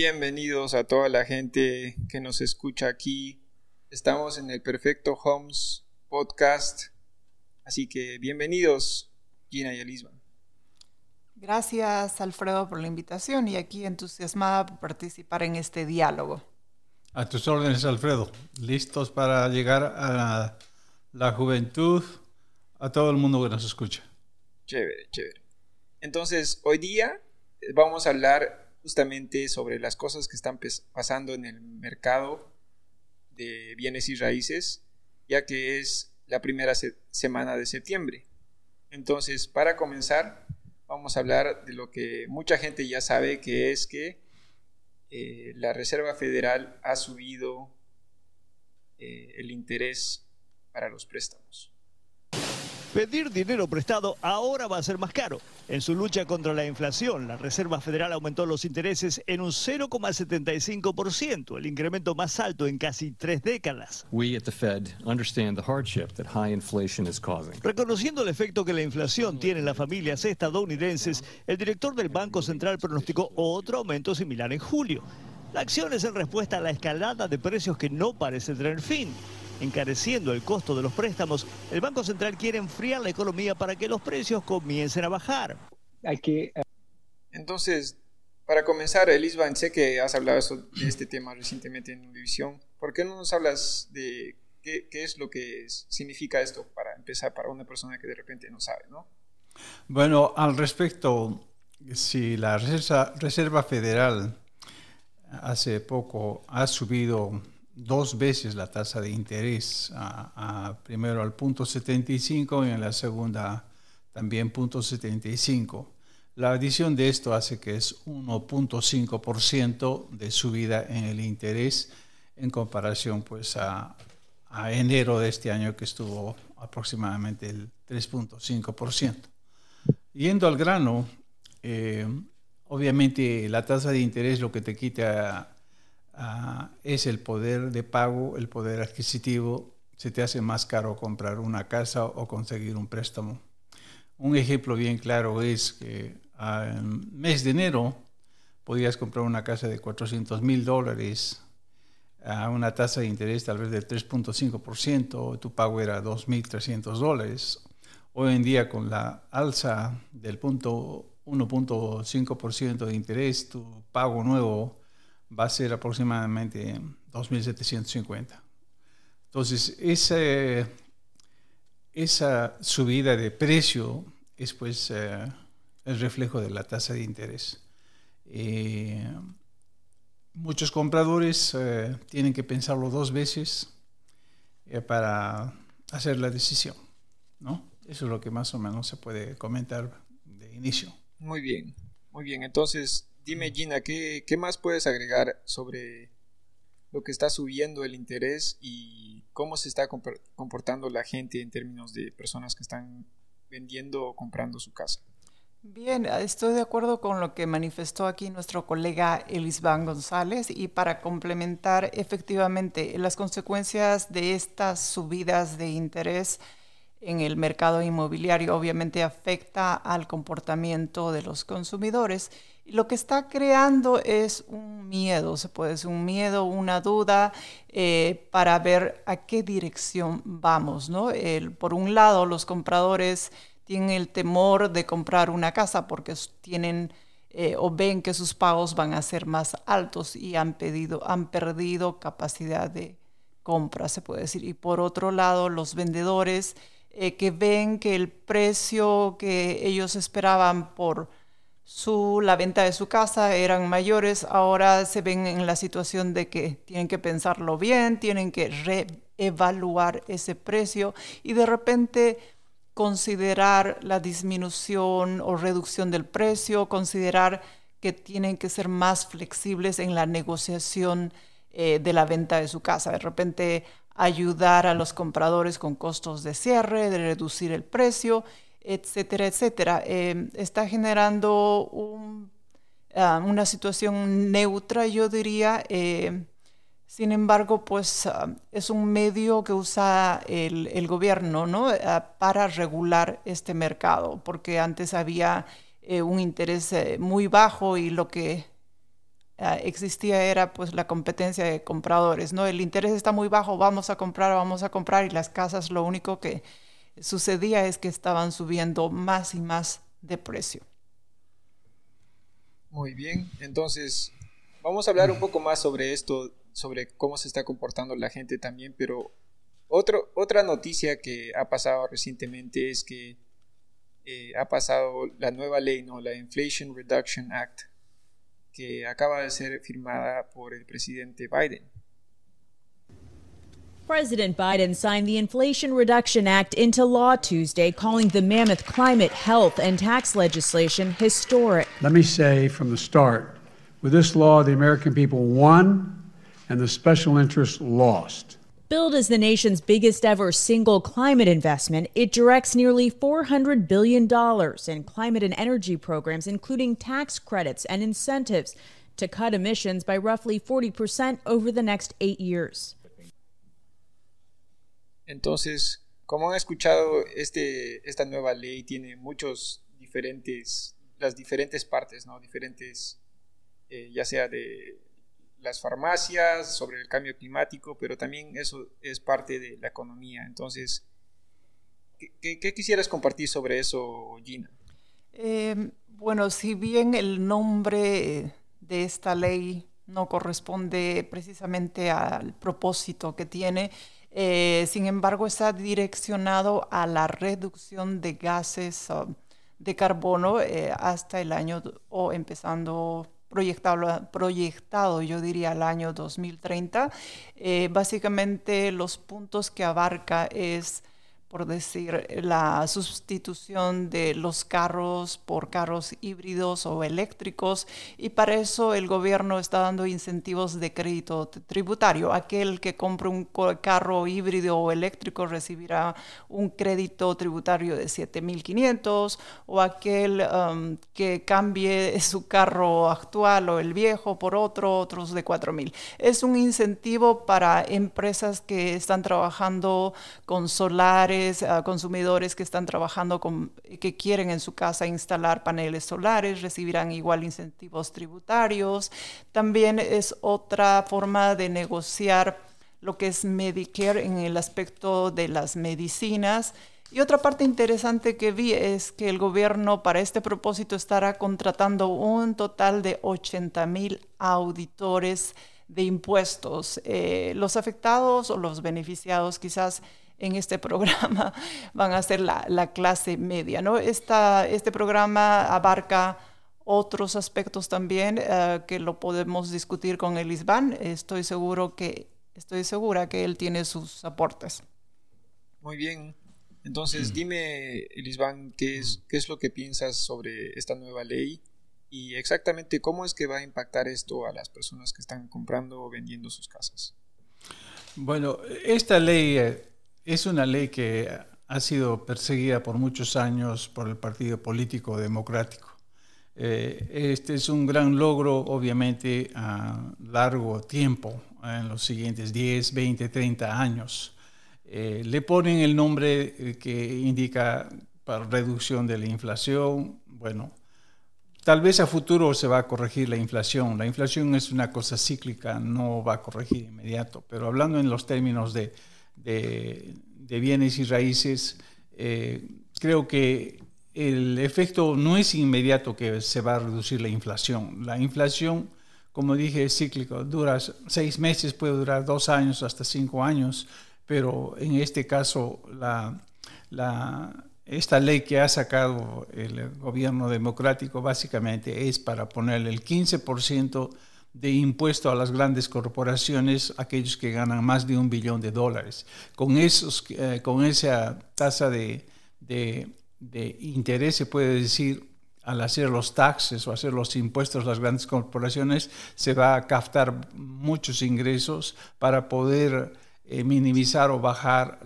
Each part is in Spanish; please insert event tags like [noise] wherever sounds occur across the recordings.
Bienvenidos a toda la gente que nos escucha aquí. Estamos en el Perfecto Homes Podcast. Así que bienvenidos, Gina y Elisba. Gracias, Alfredo, por la invitación y aquí entusiasmada por participar en este diálogo. A tus órdenes, Alfredo. Listos para llegar a la, juventud, a todo el mundo que nos escucha. Chévere, chévere. Entonces, hoy día vamos a hablar justamente sobre las cosas que están pasando en el mercado de bienes y raíces, ya que es la primera semana de septiembre. Entonces, para comenzar, vamos a hablar de lo que mucha gente ya sabe, que es que eh, la Reserva Federal ha subido eh, el interés para los préstamos. Pedir dinero prestado ahora va a ser más caro. En su lucha contra la inflación, la Reserva Federal aumentó los intereses en un 0,75%, el incremento más alto en casi tres décadas. Reconociendo el efecto que la inflación tiene en las familias estadounidenses, el director del Banco Central pronosticó otro aumento similar en julio. La acción es en respuesta a la escalada de precios que no parece tener fin encareciendo el costo de los préstamos, el Banco Central quiere enfriar la economía para que los precios comiencen a bajar. Hay que... Eh, Entonces, para comenzar, Elisban, sé que has hablado de este tema recientemente en Univisión. ¿Por qué no nos hablas de qué, es lo que significa esto para empezar para una persona que de repente no sabe, ¿no? Bueno, al respecto, si la Reserva Federal hace poco ha subido dos veces la tasa de interés, a, primero al punto 75 y en la segunda también punto 75. La adición de esto hace que es 1.5% de subida en el interés en comparación pues a, enero de este año que estuvo aproximadamente el 3.5%. Yendo al grano, eh, obviamente la tasa de interés lo que te quita Ah, es el poder de pago, el poder adquisitivo. Se te hace más caro comprar una casa o conseguir un préstamo. Un ejemplo bien claro es que en mes de enero podías comprar una casa de 400 mil dólares a una tasa de interés tal vez del 3.5%, tu pago era 2.300 dólares. Hoy en día con la alza del punto 1.5% de interés, tu pago nuevo va a ser aproximadamente 2.750. Entonces, esa, esa subida de precio es pues eh, el reflejo de la tasa de interés. Eh, muchos compradores eh, tienen que pensarlo dos veces para hacer la decisión, ¿no? Eso es lo que más o menos se puede comentar de inicio. Muy bien, muy bien. Entonces, Dime, Gina, ¿qué, más puedes agregar sobre lo que está subiendo el interés y cómo se está comportando la gente en términos de personas que están vendiendo o comprando su casa? Bien, estoy de acuerdo con lo que manifestó aquí nuestro colega Elisban González y para complementar efectivamente las consecuencias de estas subidas de interés en el mercado inmobiliario obviamente afecta al comportamiento de los consumidores lo que está creando es un miedo, se puede decir, un miedo, una duda eh, para ver a qué dirección vamos. ¿no? por un lado, los compradores tienen el temor de comprar una casa porque tienen eh, o ven que sus pagos van a ser más altos y han, pedido, han perdido capacidad de compra, se puede decir. Y por otro lado, los vendedores eh, que ven que el precio que ellos esperaban por su, la venta de su casa eran mayores, ahora se ven en la situación de que tienen que pensarlo bien, tienen que reevaluar ese precio y de repente considerar la disminución o reducción del precio, considerar que tienen que ser más flexibles en la negociación eh, de la venta de su casa. De repente ayudar a los compradores con costos de cierre, de reducir el precio etcétera, etcétera. Eh, está generando ah, una situación neutra, yo diría. Eh, sin embargo, pues ah, es un medio que usa el, gobierno ¿no? Ah, para regular este mercado, porque antes había eh, un interés muy bajo y lo que existía era pues la competencia de compradores, ¿no? El interés está muy bajo, vamos a comprar, vamos a comprar y las casas lo único que sucedía es que estaban subiendo más y más de precio. Muy bien, entonces vamos a hablar un poco más sobre esto, sobre cómo se está comportando la gente también, pero otro, otra noticia que ha pasado recientemente es que eh, ha pasado la nueva ley, ¿no? la Inflation Reduction Act, que acaba de ser firmada por el presidente Biden. President Biden signed the Inflation Reduction Act into law Tuesday, calling the mammoth climate, health, and tax legislation historic. Let me say from the start with this law, the American people won and the special interests lost. Billed as the nation's biggest ever single climate investment, it directs nearly $400 billion in climate and energy programs, including tax credits and incentives, to cut emissions by roughly 40% over the next eight years. Entonces, como han escuchado, este, esta nueva ley tiene muchos diferentes, las diferentes partes, ¿no? Diferentes, eh, ya sea de las farmacias, sobre el cambio climático, pero también eso es parte de la economía. Entonces, ¿qué, quisieras compartir sobre eso, Gina? Em, bueno, si bien el nombre de esta ley no corresponde precisamente al propósito que tiene, eh, sin embargo está direccionado a la reducción de gases um, de carbono eh, hasta el año o empezando proyectado, proyectado, yo diría, al año 2030. Eh, básicamente los puntos que abarca es por decir, la sustitución de los carros por carros híbridos o eléctricos y para eso el gobierno está dando incentivos de crédito tributario. Aquel que compre un carro híbrido o eléctrico recibirá un crédito tributario de 7.500 o aquel um, que cambie su carro actual o el viejo por otro, otros de 4.000. Es un incentivo para empresas que están trabajando con solares, consumidores que están trabajando con, que quieren en su casa instalar paneles solares, recibirán igual incentivos tributarios. También es otra forma de negociar lo que es Medicare en el aspecto de las medicinas. Y otra parte interesante que vi es que el gobierno para este propósito estará contratando un total de 80 mil auditores de impuestos. Eh, los afectados o los beneficiados quizás en este [laughs] programa van a ser la, clase media. ¿no? este programa abarca otros aspectos también eh, que lo podemos discutir con Elisban. Estoy seguro que estoy segura que él tiene sus aportes. Muy bien. Entonces, dime, Elisban, ¿qué es, qué es lo que piensas sobre esta nueva ley y exactamente cómo es que va a impactar esto a las personas que están comprando o vendiendo sus casas. Bueno, esta ley eh, es una ley que ha sido perseguida por muchos años por el Partido Político Democrático. Eh, este es un gran logro, obviamente, a largo tiempo, en los siguientes 10, 20, 30 años. Eh, le ponen el nombre eh, que indica para reducción de la inflación. Bueno, tal vez a futuro se va a corregir la inflación. La inflación es una cosa cíclica, no va a corregir inmediato, pero hablando en los términos de de, bienes y raíces, eh, creo que el efecto no es inmediato que se va a reducir la inflación. La inflación, como dije, es cíclico, dura seis meses, puede durar dos años, hasta cinco años, pero en este caso esta ley que ha sacado el gobierno democrático básicamente es para ponerle el 15% de impuesto a las grandes corporaciones, aquellos que ganan más de un billón de dólares. Con, esos, eh, con esa tasa de, de, interés, se puede decir, al hacer los taxes o hacer los impuestos a las grandes corporaciones, se va a captar muchos ingresos para poder eh, minimizar o bajar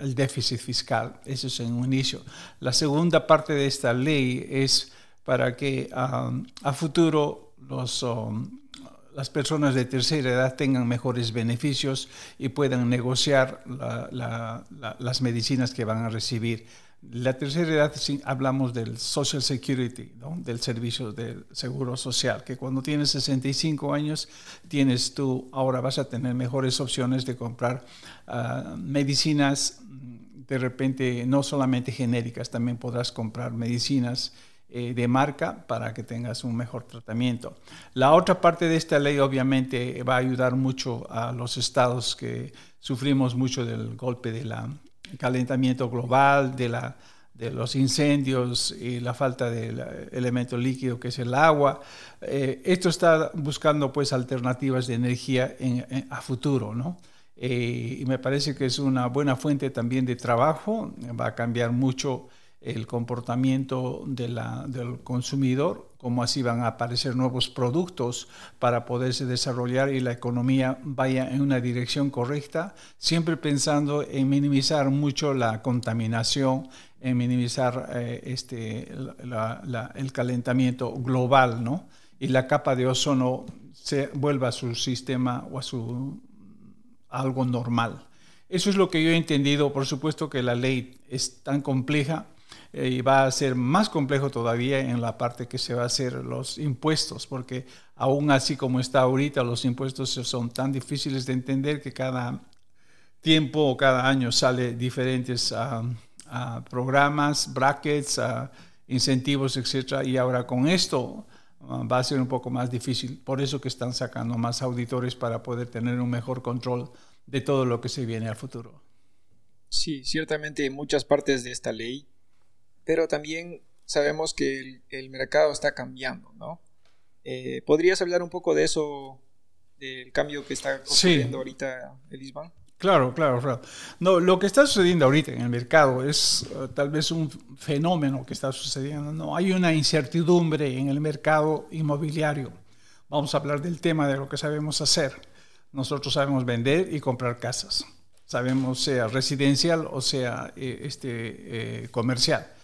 el déficit fiscal. Eso es en un inicio. La segunda parte de esta ley es para que ah, a futuro las personas de tercera edad tengan mejores beneficios y puedan negociar las medicinas que van a recibir. La tercera edad hablamos del Social Security, del servicio del seguro social, que cuando tienes 65 años tienes tú, ahora vas a tener mejores opciones de comprar ah, medicinas, de repente no solamente genéricas, también podrás comprar medicinas eh, de marca para que tengas un mejor tratamiento. La otra parte de esta ley obviamente va a ayudar mucho a los estados que sufrimos mucho del golpe del calentamiento global, de, la, de los incendios y la falta del elemento líquido que es el agua. Eh, esto está buscando pues alternativas de energía a futuro, ¿no? Eh, y me parece que es una buena fuente también de trabajo, va a cambiar mucho el comportamiento del consumidor, cómo así van a aparecer nuevos productos para poderse desarrollar y la economía vaya en una dirección correcta, siempre pensando en minimizar mucho la contaminación, en minimizar eh, este, el calentamiento global, ¿no? Y la capa de ozono se vuelva a su sistema o a su algo normal. Eso es lo que yo he entendido. Por supuesto que la ley es tan compleja y va a ser más complejo todavía en la parte que se va a hacer los impuestos, porque aún así como está ahorita, los impuestos son tan difíciles de entender que cada tiempo o cada año sale diferentes ah, ah, programas, brackets, ah, incentivos, etc. Y ahora con esto va a ser un poco más difícil. Por eso que están sacando más auditores para poder tener un mejor control de todo lo que se viene al futuro. Sí, ciertamente en muchas partes de esta ley pero también sabemos que el, mercado está cambiando, ¿no? Eh, ¿Podrías hablar un poco de eso, del cambio que está ocurriendo ahorita el ISBAN? Claro, claro, No, lo que está sucediendo ahorita en el mercado es eh, tal vez un fenómeno que está sucediendo. No, hay una incertidumbre en el mercado inmobiliario. Vamos a hablar del tema de lo que sabemos hacer. Nosotros sabemos vender y comprar casas. Sabemos sea residencial o sea eh, este, comercial.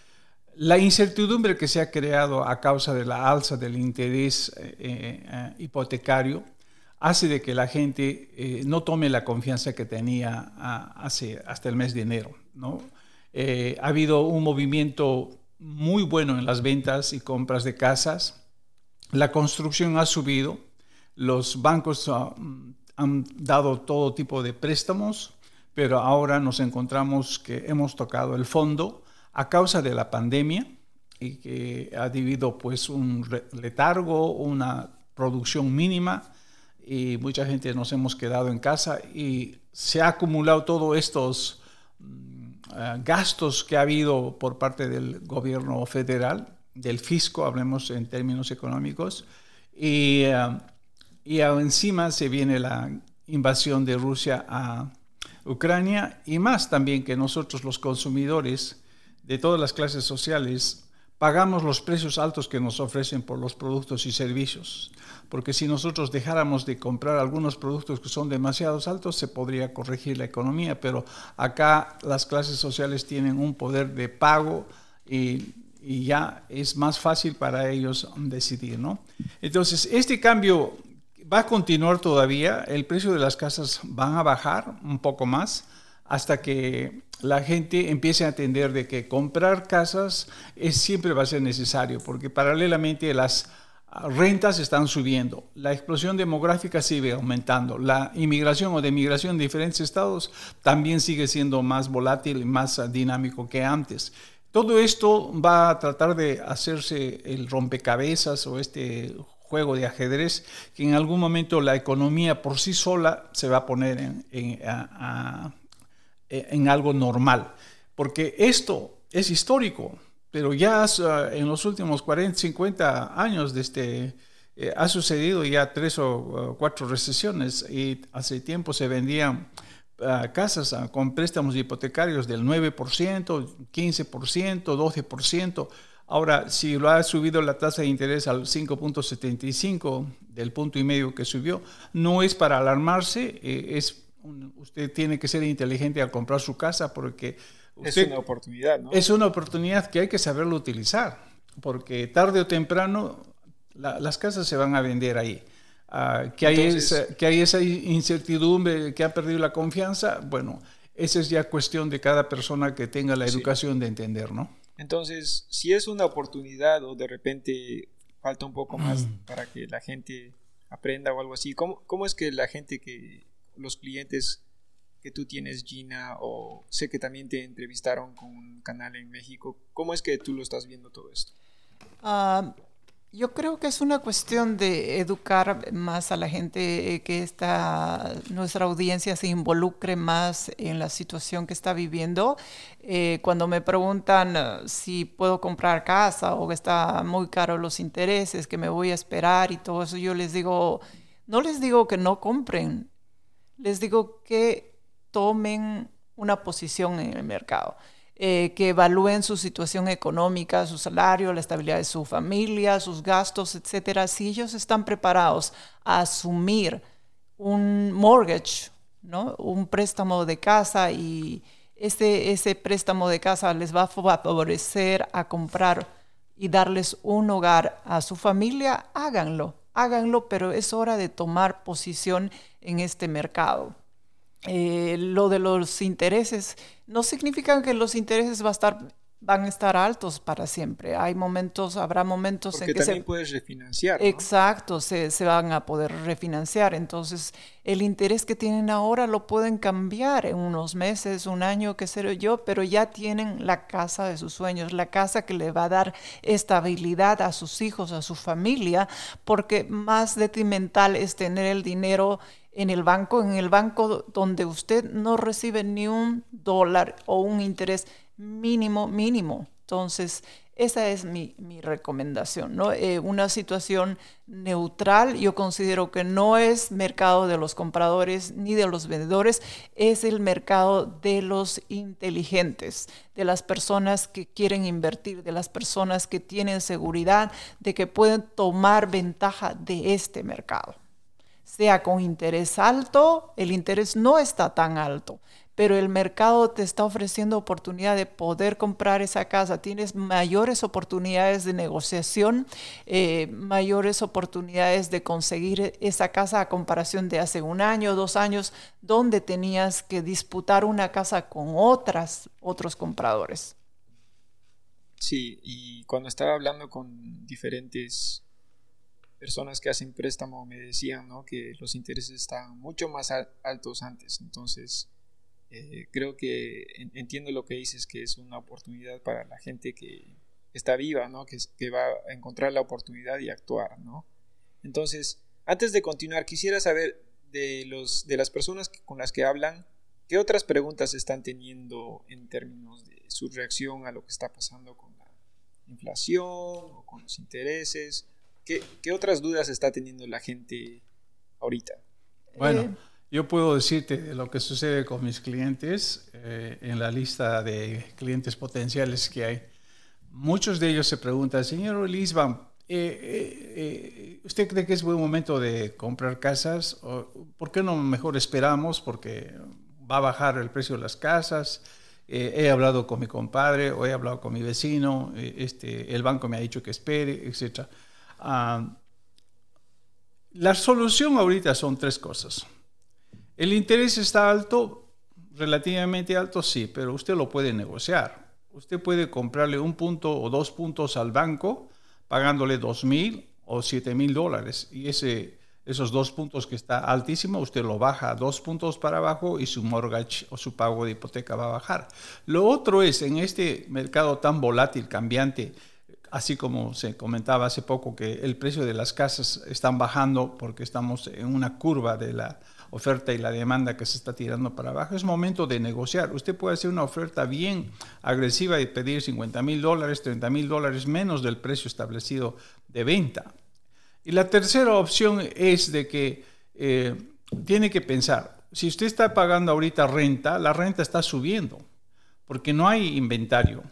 La incertidumbre que se ha creado a causa de la alza del interés eh, eh, hipotecario hace de que la gente eh, no tome la confianza que tenía ah, hace, hasta el mes de enero. ¿no? ha habido un movimiento muy bueno en las ventas y compras de casas. La construcción ha subido. Los bancos ah, han dado todo tipo de préstamos, pero ahora nos encontramos que hemos tocado el fondo a causa de la pandemia y que ha habido pues un letargo, una producción mínima y mucha gente nos hemos quedado en casa y se ha acumulado todos estos mm, eh, gastos que ha habido por parte del gobierno federal, del fisco, hablemos en términos económicos, y, uh, y encima se viene la invasión de Rusia a Ucrania y más también que nosotros los consumidores de todas las clases sociales pagamos los precios altos que nos ofrecen por los productos y servicios. Porque si nosotros dejáramos de comprar algunos productos que son demasiado altos, se podría corregir la economía, pero acá las clases sociales tienen un poder de pago y, ya es más fácil para ellos decidir, ¿no? Entonces, este cambio va a continuar todavía, el precio de las casas van a bajar un poco más hasta que la gente empiece a entender de que comprar casas es, siempre va a ser necesario, porque paralelamente las rentas están subiendo, la explosión demográfica sigue aumentando, la inmigración o demigración en diferentes estados también sigue siendo más volátil y más dinámico que antes. Todo esto va a tratar de hacerse el rompecabezas o este juego de ajedrez que en algún momento la economía por sí sola se va a poner en, a, eh, en algo normal. Porque esto es histórico, pero ya ah, en los últimos 40, 50 años este, eh, ha sucedido ya tres o ah, cuatro recesiones y hace tiempo se vendían ah, casas con préstamos hipotecarios del 9%, 15%, 12%. Ahora, si lo ha subido la tasa de interés al 5.75 del punto y medio que subió, no es para alarmarse, eh, es usted tiene que ser inteligente al comprar su casa porque es una oportunidad, ¿no? Es una oportunidad que hay que saberlo utilizar, porque tarde o temprano las casas se van a vender ahí. Ah, que, hay esa, que hay esa incertidumbre, que ha perdido la confianza, bueno, esa es ya cuestión de cada persona que tenga la educación de entender, ¿no? Entonces, si es una oportunidad o de repente falta un poco más mm. para que la gente aprenda o algo así, ¿cómo, cómo es que la gente que, los clientes que tú tienes, Gina, o sé que también te entrevistaron con un canal en México, ¿cómo es que tú lo estás viendo todo esto? Uh, yo creo que es una cuestión de educar más a la gente, eh, que esta, nuestra audiencia se involucre más en la situación que está viviendo. Eh, cuando me preguntan eh, si puedo comprar casa o que está muy caro los intereses, que me voy a esperar y todo eso, yo les digo, no les digo que no compren, les digo que tomen una posición en el mercado. Eh, que evalúen su situación económica, su salario, la estabilidad de su familia, sus gastos, etcétera. Si ellos están preparados a asumir un mortgage, ¿no? un préstamo de casa y ese, ese préstamo de casa les va a favorecer a comprar y darles un hogar a su familia, háganlo, háganlo, pero es hora de tomar posición en este mercado. Eh, lo de los intereses no significa que los intereses va a estar, van a estar altos para siempre. Hay momentos, habrá momentos en que también puedes refinanciar. Exacto, se, se, van a poder refinanciar. Entonces, el interés que tienen ahora lo pueden cambiar en unos meses, un año, qué sé yo, pero ya tienen la casa de sus sueños, la casa que le va a dar estabilidad a sus hijos, a su familia, porque más detrimental es tener el dinero en el banco, en el banco donde usted no recibe ni un dólar o un interés mínimo, mínimo. Entonces, esa es mi, recomendación, ¿no? Eh, una situación neutral, yo considero que no es mercado de los compradores ni de los vendedores, es el mercado de los inteligentes, de las personas que quieren invertir, de las personas que tienen seguridad de que pueden tomar ventaja de este mercado sea con interés alto, el interés no está tan alto, pero el mercado te está ofreciendo oportunidad de poder comprar esa casa. Tienes mayores oportunidades de negociación, eh, mayores oportunidades de conseguir esa casa a comparación de hace un año, dos años, donde tenías que disputar una casa con otras, otros compradores. Sí, y cuando estaba hablando con diferentes personas que hacen préstamo me decían ¿no? que los intereses estaban mucho más altos antes. Entonces, eh, creo que entiendo lo que dices, que es una oportunidad para la gente que está viva, ¿no? que, que va a encontrar la oportunidad y actuar. ¿no? Entonces, antes de continuar, quisiera saber de, los, de las personas con las que hablan, ¿qué otras preguntas están teniendo en términos de su reacción a lo que está pasando con la inflación o con los intereses? ¿Qué, otras dudas está teniendo la gente ahorita? Bueno, eh, yo puedo decirte lo que sucede con mis clientes eh, en la lista de clientes potenciales que hay. Muchos de ellos se preguntan, señor Lisban, eh, ¿usted cree que es buen momento de comprar casas? ¿Por qué no mejor esperamos? Porque va a bajar el precio de las casas. he hablado con mi compadre o he hablado con mi vecino, este, el banco me ha dicho que espere, etcétera. Ah, la solución ahorita son tres cosas. El interés está alto, relativamente alto, sí, pero usted lo puede negociar. Usted puede comprarle un punto o dos puntos al banco pagándole dos mil o siete mil dólares. Y ese, esos dos puntos que está altísimo, usted lo baja dos puntos para abajo y su mortgage o su pago de hipoteca va a bajar. Lo otro es, en este mercado tan volátil, cambiante, así como se comentaba hace poco que el precio de las casas están bajando porque estamos en una curva de la oferta y la demanda que se está tirando para abajo, es momento de negociar. Usted puede hacer una oferta bien agresiva y pedir 50 mil dólares, 30 mil dólares menos del precio establecido de venta. Y la tercera opción es de que eh, tiene que pensar, si usted está pagando ahorita renta, la renta está subiendo porque no hay inventario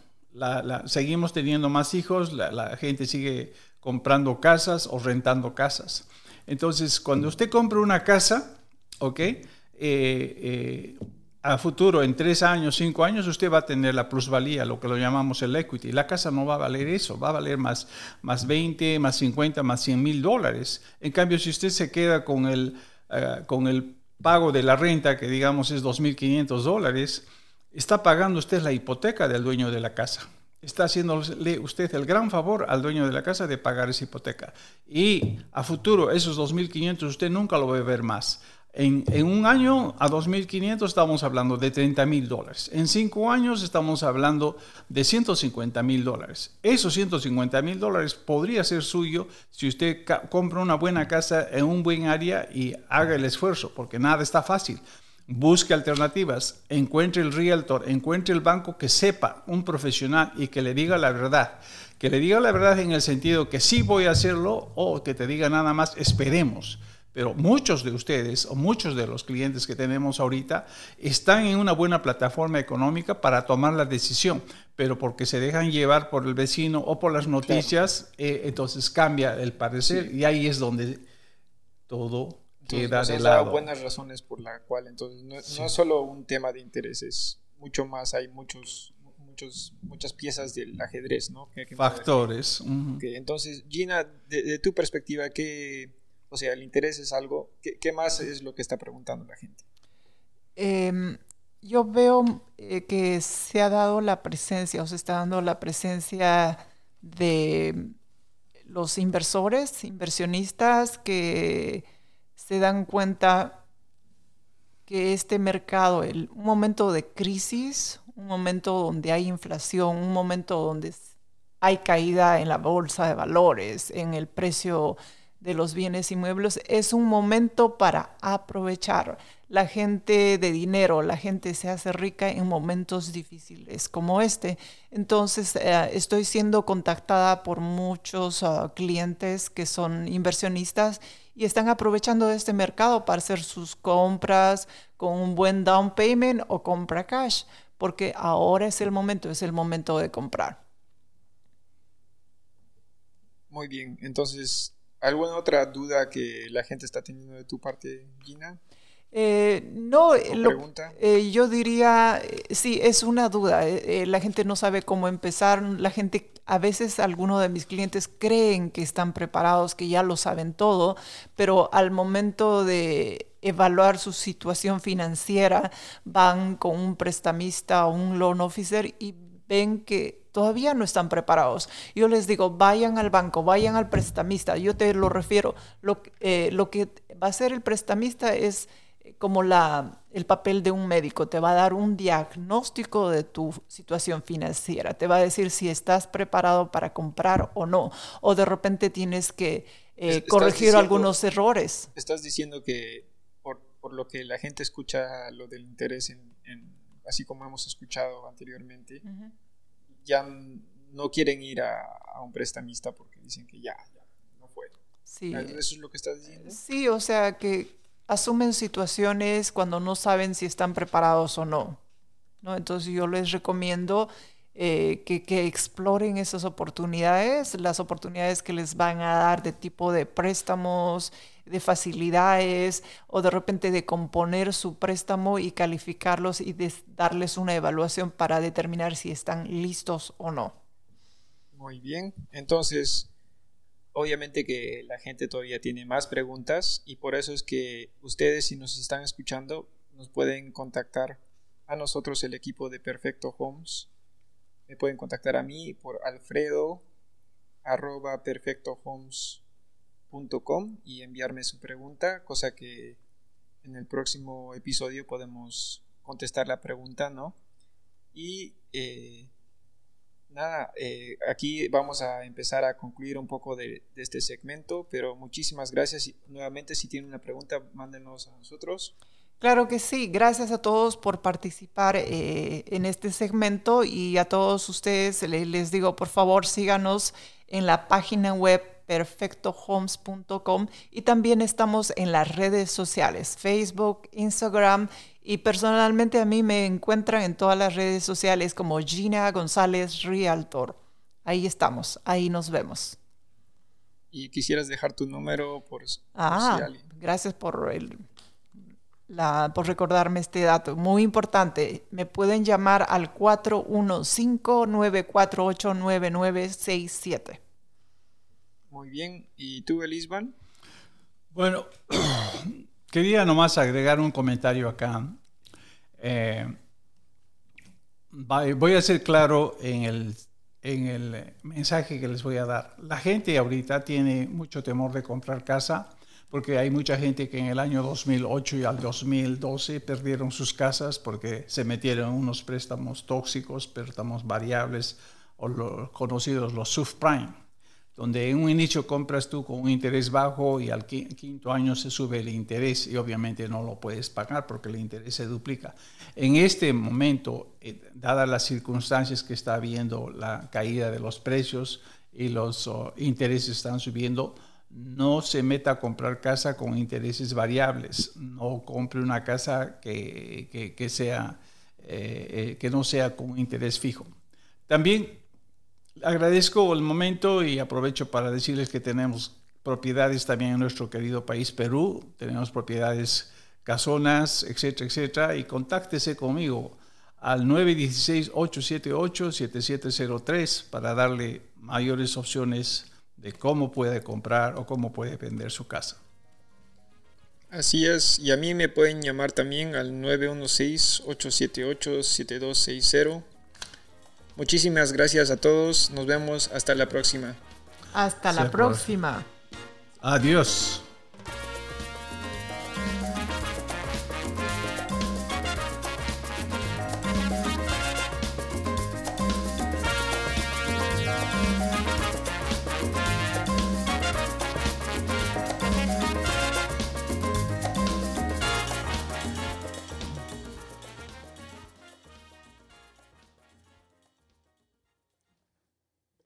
seguimos teniendo más hijos, la, gente sigue comprando casas o rentando casas. Entonces, cuando usted compra una casa, ¿ok? Eh, eh, a futuro, en tres años, cinco años, usted va a tener la plusvalía, lo que lo llamamos el equity. La casa no va a valer eso, va a valer más, más 20, más 50, más 100 mil dólares. En cambio, si usted se queda con el, eh, con el pago de la renta, que digamos es 2.500 dólares, está pagando usted la hipoteca del dueño de la casa. Está haciéndole usted el gran favor al dueño de la casa de pagar esa hipoteca. Y a futuro, esos 2.500 usted nunca lo va a ver más. En, un año a 2.500 estamos hablando de 30 mil dólares. En cinco años estamos hablando de 150 mil dólares. Esos 150 mil dólares podría ser suyo si usted compra una buena casa en un buen área y haga el esfuerzo, porque nada está fácil. Busque alternativas, encuentre el realtor, encuentre el banco que sepa, un profesional y que le diga la verdad. Que le diga la verdad en el sentido que sí voy a hacerlo o que te diga nada más, esperemos pero muchos de ustedes o muchos de los clientes que tenemos ahorita están en una buena plataforma económica para tomar la decisión, pero porque se dejan llevar por el vecino o por las noticias, eh, entonces cambia el parecer y ahí es donde todo queda de lado. buenas razones por la cual, entonces no, es solo un tema de intereses, mucho más, hay muchos Muchos, muchas piezas del ajedrez, ¿no? Factores. entonces, Gina, de, tu perspectiva, ¿qué, o sea, el interés es algo. ¿Qué, más es lo que está preguntando la gente? Em, yo veo eh, que se ha dado la presencia, o se está dando la presencia de los inversores, inversionistas que se dan cuenta que este mercado, el, un momento de crisis, un momento donde hay inflación, un momento donde hay caída en la bolsa de valores, en el precio de los bienes inmuebles, es un momento para aprovechar. La gente de dinero, la gente se hace rica en momentos difíciles como este. Entonces, eh, estoy siendo contactada por muchos ah, clientes que son inversionistas y están aprovechando este mercado para hacer sus compras con un buen down payment o compra cash, porque ahora es el momento, es el momento de comprar. Muy bien, entonces ¿Alguna otra duda que la gente está teniendo de tu parte, Gina? Eh, no, eh, yo diría, eh, sí, es una duda. la gente no sabe cómo empezar. La gente, a veces algunos de mis clientes creen que están preparados, que ya lo saben todo, pero al momento de evaluar su situación financiera, van con un prestamista o un loan officer y ven que todavía no están preparados. Yo les digo, vayan al banco, vayan al prestamista. Yo te lo refiero. Lo, eh, lo que va a hacer el prestamista es eh, como la, el papel de un médico. Te va a dar un diagnóstico de tu situación financiera. Te va a decir si estás preparado para comprar o no. O de repente tienes que eh, corregir algunos errores. Estás diciendo que por, por, lo que la gente escucha lo del interés en, así como hemos escuchado anteriormente, ya no quieren ir a, un prestamista porque dicen que ya, ya no fue. Sí. ¿Eso es lo que estás diciendo? Sí, o sea que asumen situaciones cuando no saben si están preparados o no. ¿no? Entonces yo les recomiendo eh, que, que, exploren esas oportunidades, las oportunidades que les van a dar de tipo de préstamos, de facilidades o de repente de componer su préstamo y calificarlos y darles una evaluación para determinar si están listos o no. Muy bien, entonces obviamente que la gente todavía tiene más preguntas y por eso es que ustedes si nos están escuchando nos pueden contactar a nosotros el equipo de Perfecto Homes. Me pueden contactar a mí por alfredo arroba perfectohomes y enviarme su pregunta, cosa que en el próximo episodio podemos contestar la pregunta, ¿no? Y eh, nada, eh, aquí vamos a empezar a concluir un poco de, este segmento, pero muchísimas gracias. Y nuevamente, si tienen una pregunta, mándenos a nosotros. Claro que sí, gracias a todos por participar eh, en este segmento y a todos ustedes les digo, por favor, síganos en la página web perfectohomes.com y también estamos en las redes sociales, Facebook, Instagram y personalmente a mí me encuentran en todas las redes sociales como Gina González Realtor. Ahí estamos, ahí nos vemos. ¿Y quisieras dejar tu número por, ah, Gracias por, el, la, por recordarme este dato. Muy importante. Me pueden llamar al 415-948-9967. Muy bien. ¿Y tú, Elisban? Bueno, [clears throat] quería nomás agregar un comentario acá. Eh, voy a ser claro en el, en el mensaje que les voy a dar. La gente ahorita tiene mucho temor de comprar casa porque hay mucha gente que en el año 2008 y al 2012 perdieron sus casas porque se metieron unos préstamos tóxicos, préstamos variables o los conocidos los subprime, donde en un inicio compras tú con un interés bajo y al quinto año se sube el interés y obviamente no lo puedes pagar porque el interés se duplica. En este momento, eh, dadas las circunstancias que está habiendo, la caída de los precios y los oh, intereses están subiendo, no se meta a comprar casa con intereses variables, no compre una casa que, que, sea, eh, eh, que no sea con interés fijo. También agradezco el momento y aprovecho para decirles que tenemos propiedades también en nuestro querido país Perú, tenemos propiedades casonas, etcétera, etcétera, y contáctese conmigo al 916-878-7703 para darle mayores opciones de cómo puede comprar o cómo puede vender su casa. Así es, y a mí me pueden llamar también al 916-878-7260. Muchísimas gracias a todos, nos vemos hasta la próxima. Hasta la próxima. Adiós.